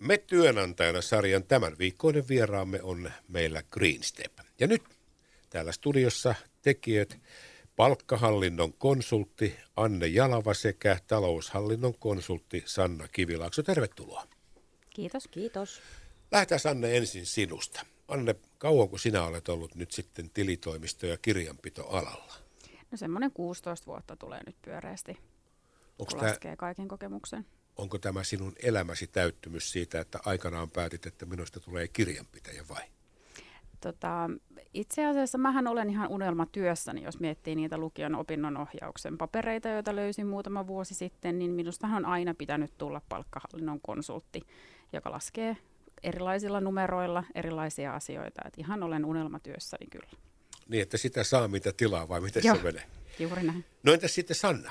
Me työnantajana sarjan tämän viikkoinen vieraamme on meillä Greenstep. Ja nyt täällä studiossa tekijät palkkahallinnon konsultti Anne Jalava sekä taloushallinnon konsultti Sanna Kivilaakso. Tervetuloa. Kiitos. Kiitos. Lähdetään Anne ensin sinusta. Anne, kauanko sinä olet ollut nyt sitten tilitoimisto- ja kirjanpitoalalla? No semmoinen 16 vuotta tulee nyt pyöreästi, Onko kun tämä, laskee kaiken kokemuksen. Onko tämä sinun elämäsi täyttymys siitä, että aikanaan päätit, että minusta tulee kirjanpitäjä vai? Tota, itse asiassa mähän olen ihan unelmatyössäni, jos miettii niitä lukion opinnon ohjauksen papereita, joita löysin muutama vuosi sitten, niin minustahan on aina pitänyt tulla palkkahallinnon konsultti, joka laskee erilaisilla numeroilla erilaisia asioita. Et ihan olen unelmatyössäni kyllä. Niin, että sitä saa mitä tilaa vai miten Joo, se menee? juuri näin. No entäs sitten Sanna?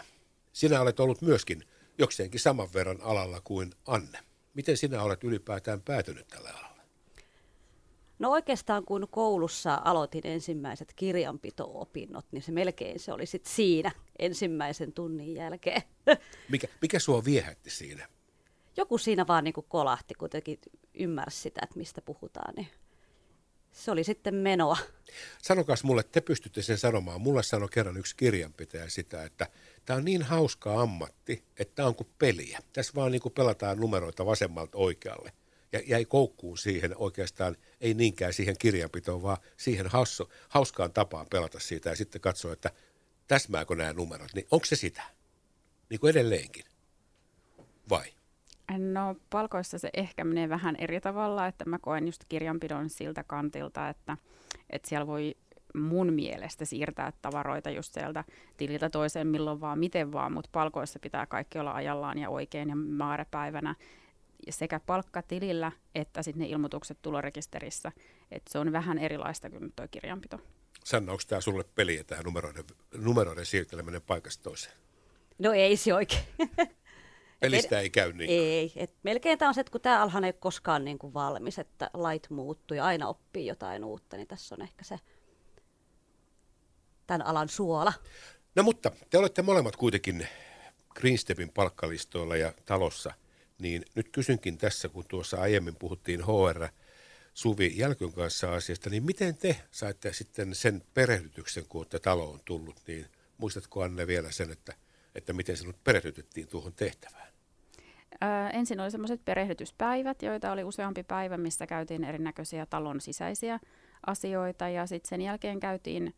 Sinä olet ollut myöskin jokseenkin saman verran alalla kuin Anne. Miten sinä olet ylipäätään päätynyt tällä alalla? No oikeastaan kun koulussa aloitin ensimmäiset kirjanpito-opinnot, niin se melkein se oli sitten siinä ensimmäisen tunnin jälkeen. Mikä, mikä sua viehätti siinä? Joku siinä vaan niin kolahti, kuitenkin ymmärsi sitä, että mistä puhutaan. Niin se oli sitten menoa. Sanokas mulle, te pystytte sen sanomaan. Mulle sanoi kerran yksi kirjanpitäjä sitä, että tämä on niin hauska ammatti, että tämä on kuin peliä. Tässä vaan niin kuin pelataan numeroita vasemmalta oikealle ja jäi koukkuun siihen oikeastaan, ei niinkään siihen kirjanpitoon, vaan siihen hausso, hauskaan tapaan pelata siitä ja sitten katsoa, että täsmääkö nämä numerot, niin onko se sitä? Niin kuin edelleenkin. No palkoissa se ehkä menee vähän eri tavalla, että mä koen just kirjanpidon siltä kantilta, että, että siellä voi mun mielestä siirtää tavaroita just sieltä tililtä toiseen milloin vaan, miten vaan, mutta palkoissa pitää kaikki olla ajallaan ja oikein ja määräpäivänä sekä palkkatilillä että sitten ne ilmoitukset tulorekisterissä. että se on vähän erilaista kuin tuo kirjanpito. Sanna, onko tämä sulle peliä tähän numeroiden, numeroiden siirteleminen paikasta toiseen? No ei se oikein. Pelistä ei käy niin. Ei, et melkein tämä on se, että kun tämä alhan ei koskaan niin kuin valmis, että lait muuttuu ja aina oppii jotain uutta, niin tässä on ehkä se tämän alan suola. No mutta te olette molemmat kuitenkin Greenstepin palkkalistoilla ja talossa – niin nyt kysynkin tässä, kun tuossa aiemmin puhuttiin HR Suvi Jälkön kanssa asiasta, niin miten te saitte sitten sen perehdytyksen, kun olette taloon tullut, niin muistatko Anne vielä sen, että, että miten sinut perehdytettiin tuohon tehtävään? Ää, ensin oli semmoiset perehdytyspäivät, joita oli useampi päivä, missä käytiin erinäköisiä talon sisäisiä asioita ja sitten sen jälkeen käytiin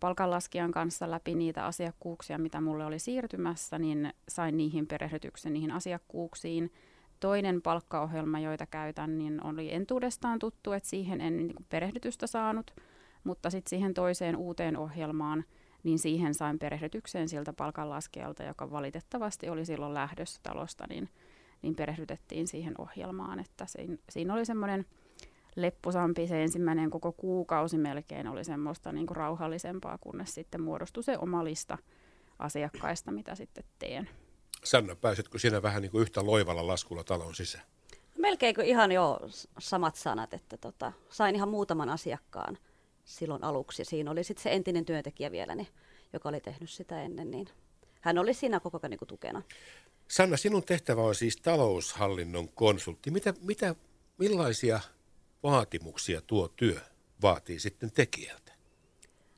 palkanlaskijan kanssa läpi niitä asiakkuuksia, mitä mulle oli siirtymässä, niin sain niihin perehdytyksen niihin asiakkuuksiin. Toinen palkkaohjelma, joita käytän, niin oli entuudestaan tuttu, että siihen en niin perehdytystä saanut, mutta sitten siihen toiseen uuteen ohjelmaan, niin siihen sain perehdytykseen siltä palkanlaskijalta, joka valitettavasti oli silloin lähdössä talosta, niin, niin perehdytettiin siihen ohjelmaan. Että siinä, siinä oli semmoinen lepposampi se ensimmäinen koko kuukausi melkein oli semmoista niin kuin rauhallisempaa, kunnes sitten muodostui se oma lista asiakkaista, mitä sitten teen. Sanna, pääsetkö sinä vähän niin kuin yhtä loivalla laskulla talon sisään? Melkein ihan jo samat sanat, että tota, sain ihan muutaman asiakkaan silloin aluksi. Siinä oli sitten se entinen työntekijä vielä, niin, joka oli tehnyt sitä ennen, niin hän oli siinä koko ajan niin tukena. Sanna, sinun tehtävä on siis taloushallinnon konsultti. Mitä, mitä, millaisia vaatimuksia tuo työ vaatii sitten tekijältä?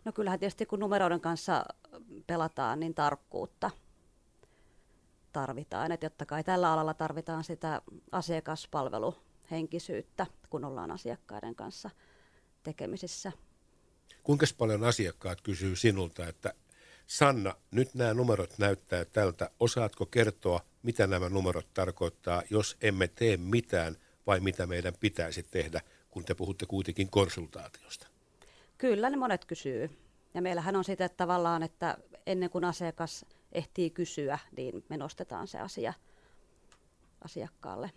No kyllähän tietysti kun numeroiden kanssa pelataan, niin tarkkuutta tarvitaan. Et jotta kai tällä alalla tarvitaan sitä asiakaspalveluhenkisyyttä, kun ollaan asiakkaiden kanssa tekemisissä. Kuinka paljon asiakkaat kysyy sinulta, että Sanna, nyt nämä numerot näyttää tältä. Osaatko kertoa, mitä nämä numerot tarkoittaa, jos emme tee mitään vai mitä meidän pitäisi tehdä – kun te puhutte kuitenkin konsultaatiosta? Kyllä ne monet kysyy. Ja meillähän on sitä että tavallaan, että ennen kuin asiakas ehtii kysyä, niin me nostetaan se asia asiakkaalle.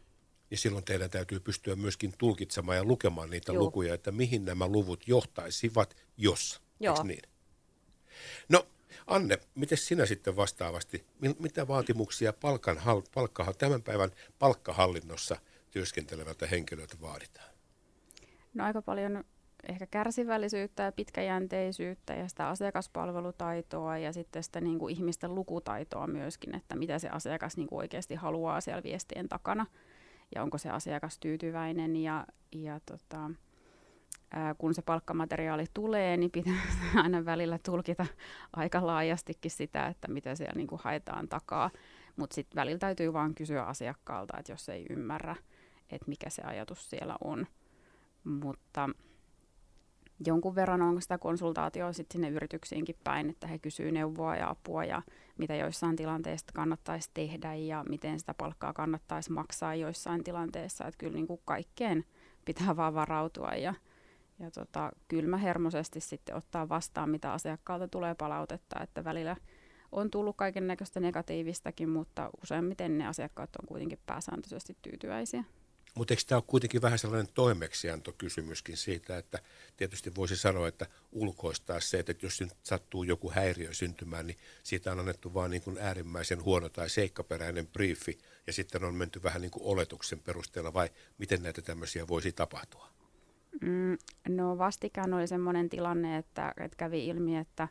Ja silloin teidän täytyy pystyä myöskin tulkitsemaan ja lukemaan niitä Joo. lukuja, että mihin nämä luvut johtaisivat, jos. Joo. niin? No Anne, miten sinä sitten vastaavasti, mitä vaatimuksia palkan, palkka, tämän päivän palkkahallinnossa työskentelevältä henkilöltä vaaditaan? No aika paljon ehkä kärsivällisyyttä ja pitkäjänteisyyttä ja sitä asiakaspalvelutaitoa ja sitten sitä niin kuin ihmisten lukutaitoa myöskin, että mitä se asiakas niin kuin oikeasti haluaa siellä viestien takana. ja onko se asiakas tyytyväinen ja, ja tota, ää, kun se palkkamateriaali tulee, niin pitää aina välillä tulkita aika laajastikin sitä, että mitä siellä niin kuin haetaan takaa. Mutta sitten välillä täytyy vaan kysyä asiakkaalta, että jos ei ymmärrä, että mikä se ajatus siellä on. Mutta jonkun verran on sitä konsultaatioa sitten sinne yrityksiinkin päin, että he kysyvät neuvoa ja apua ja mitä joissain tilanteissa kannattaisi tehdä ja miten sitä palkkaa kannattaisi maksaa joissain tilanteissa. Että kyllä niin kuin kaikkeen pitää vaan varautua ja, ja tota, kylmähermoisesti sitten ottaa vastaan, mitä asiakkaalta tulee palautetta, että välillä on tullut kaiken näköistä negatiivistakin, mutta useimmiten ne asiakkaat on kuitenkin pääsääntöisesti tyytyväisiä. Mutta eikö tämä ole kuitenkin vähän sellainen toimeksiantokysymyskin siitä, että tietysti voisi sanoa, että ulkoistaa se, että jos nyt sattuu joku häiriö syntymään, niin siitä on annettu vain niin kuin äärimmäisen huono tai seikkaperäinen briefi, ja sitten on menty vähän niin kuin oletuksen perusteella, vai miten näitä tämmöisiä voisi tapahtua? Mm, no vastikään oli sellainen tilanne, että, että kävi ilmi, että,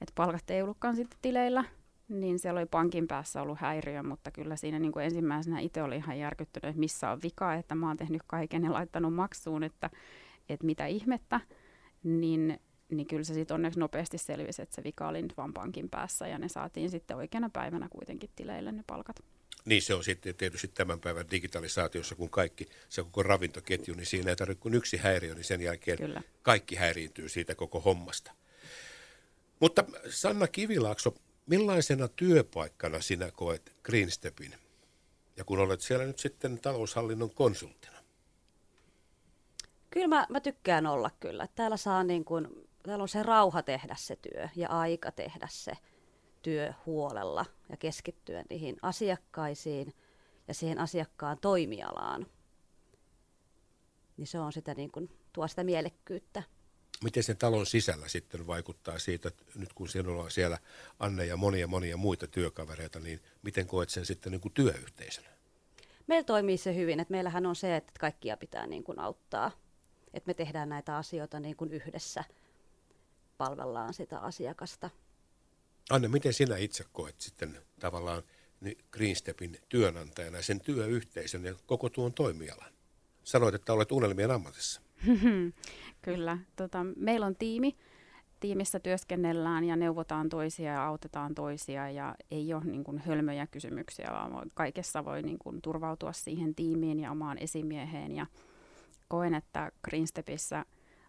että palkat ei ollutkaan sitten tileillä, niin siellä oli pankin päässä ollut häiriö, mutta kyllä siinä niin kuin ensimmäisenä itse oli ihan järkyttynyt, että missä on vika, että mä oon tehnyt kaiken ja laittanut maksuun, että, että mitä ihmettä. Niin, niin kyllä se sitten onneksi nopeasti selvisi, että se vika oli nyt vaan pankin päässä ja ne saatiin sitten oikeana päivänä kuitenkin tileille ne palkat. Niin se on sitten tietysti tämän päivän digitalisaatiossa, kun kaikki, se koko ravintoketju, niin siinä ei tarvitse kuin yksi häiriö, niin sen jälkeen Kyllä. kaikki häiriintyy siitä koko hommasta. Mutta Sanna Kivilaakso, Millaisena työpaikkana sinä koet Greenstepin ja kun olet siellä nyt sitten taloushallinnon konsulttina? Kyllä mä, mä tykkään olla kyllä. Täällä, saa niin kuin, täällä on se rauha tehdä se työ ja aika tehdä se työ huolella ja keskittyä niihin asiakkaisiin ja siihen asiakkaan toimialaan. Niin se on sitä niin kuin, tuo sitä mielekkyyttä miten sen talon sisällä sitten vaikuttaa siitä, että nyt kun sinulla on siellä Anne ja monia monia muita työkavereita, niin miten koet sen sitten niin kuin työyhteisönä? Meillä toimii se hyvin, että meillähän on se, että kaikkia pitää niin kuin auttaa. Että me tehdään näitä asioita niin kuin yhdessä, palvellaan sitä asiakasta. Anne, miten sinä itse koet sitten tavallaan Greenstepin työnantajana sen työyhteisön ja koko tuon toimialan? Sanoit, että olet unelmien ammatissa. Kyllä. Tota, meillä on tiimi. Tiimissä työskennellään ja neuvotaan toisia ja autetaan toisia ja ei ole niin kuin hölmöjä kysymyksiä, vaan kaikessa voi niin kuin turvautua siihen tiimiin ja omaan esimieheen. Ja koen, että Greenstepissä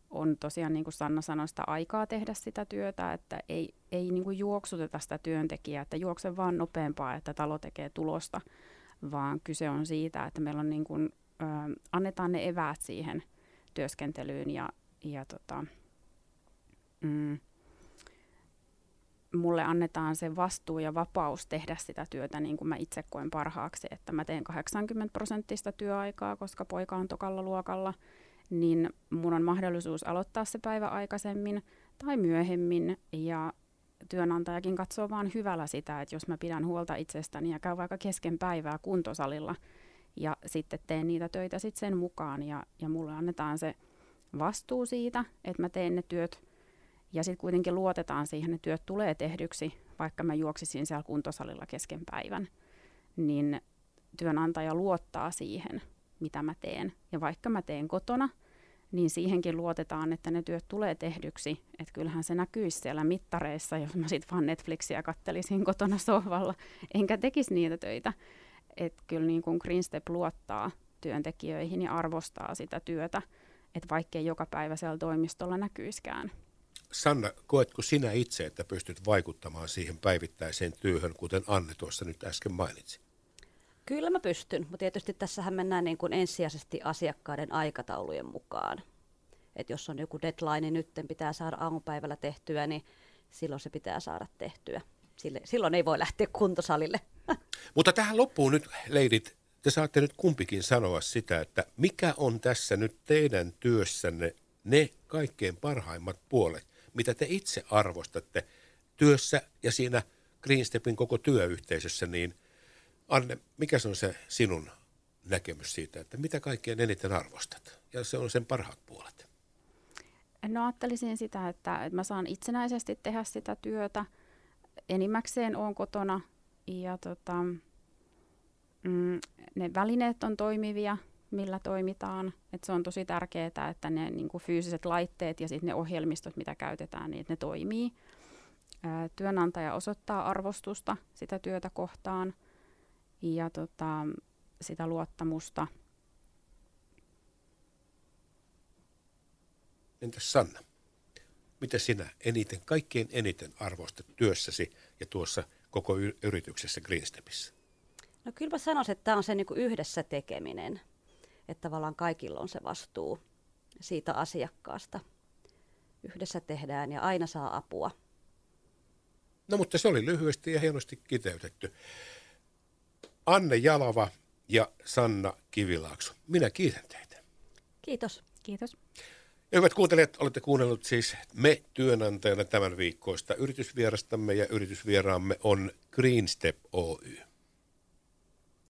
on tosiaan, niin kuin Sanna sanoi, sitä aikaa tehdä sitä työtä, että ei, ei niin kuin juoksuteta sitä työntekijää, että juokse vaan nopeampaa, että talo tekee tulosta, vaan kyse on siitä, että meillä on niin kuin, ö, annetaan ne eväät siihen – työskentelyyn ja, ja tota, mm, mulle annetaan se vastuu ja vapaus tehdä sitä työtä niin kuin mä itse koen parhaaksi, että mä teen 80 prosenttista työaikaa, koska poika on tokalla luokalla, niin mun on mahdollisuus aloittaa se päivä aikaisemmin tai myöhemmin. Ja työnantajakin katsoo vaan hyvällä sitä, että jos mä pidän huolta itsestäni ja käyn vaikka kesken päivää kuntosalilla – ja sitten teen niitä töitä sitten sen mukaan ja, ja mulle annetaan se vastuu siitä, että mä teen ne työt ja sitten kuitenkin luotetaan siihen, että työt tulee tehdyksi, vaikka mä juoksisin siellä kuntosalilla kesken päivän, niin työnantaja luottaa siihen, mitä mä teen. Ja vaikka mä teen kotona, niin siihenkin luotetaan, että ne työt tulee tehdyksi. Että kyllähän se näkyisi siellä mittareissa, jos mä sitten vaan Netflixiä kattelisin kotona sohvalla, enkä tekisi niitä töitä että kyllä niin kuin Green Step luottaa työntekijöihin ja arvostaa sitä työtä, että vaikkei joka päivä siellä toimistolla näkyiskään. Sanna, koetko sinä itse, että pystyt vaikuttamaan siihen päivittäiseen työhön, kuten Anne tuossa nyt äsken mainitsi? Kyllä mä pystyn, mutta tietysti tässähän mennään niin kuin ensisijaisesti asiakkaiden aikataulujen mukaan. Et jos on joku deadline, niin nyt pitää saada aamupäivällä tehtyä, niin silloin se pitää saada tehtyä. Sille, silloin ei voi lähteä kuntosalille. Mutta tähän loppuun nyt, leidit, te saatte nyt kumpikin sanoa sitä, että mikä on tässä nyt teidän työssänne ne kaikkein parhaimmat puolet, mitä te itse arvostatte työssä ja siinä Greenstepin koko työyhteisössä, niin Anne, mikä se on se sinun näkemys siitä, että mitä kaikkein eniten arvostat? Ja se on sen parhaat puolet. No ajattelisin sitä, että, että mä saan itsenäisesti tehdä sitä työtä. Enimmäkseen olen kotona ja tota, mm, ne välineet on toimivia, millä toimitaan. Et se on tosi tärkeää, että ne niin fyysiset laitteet ja sitten ne ohjelmistot, mitä käytetään, niin ne toimii. Ää, työnantaja osoittaa arvostusta sitä työtä kohtaan ja tota, sitä luottamusta. Entäs Sanna? Mitä sinä eniten, kaikkein eniten arvostat työssäsi ja tuossa koko yrityksessä Greenstepissä? No kyllä mä sanoisin, että tämä on se niin kuin yhdessä tekeminen, että tavallaan kaikilla on se vastuu siitä asiakkaasta. Yhdessä tehdään ja aina saa apua. No mutta se oli lyhyesti ja hienosti kiteytetty. Anne Jalava ja Sanna Kivilaakso. Minä kiitän teitä. Kiitos. Kiitos. Ja hyvät kuuntelijat, olette kuunnellut siis me työnantajana tämän viikkoista yritysvierastamme ja yritysvieraamme on Greenstep Oy.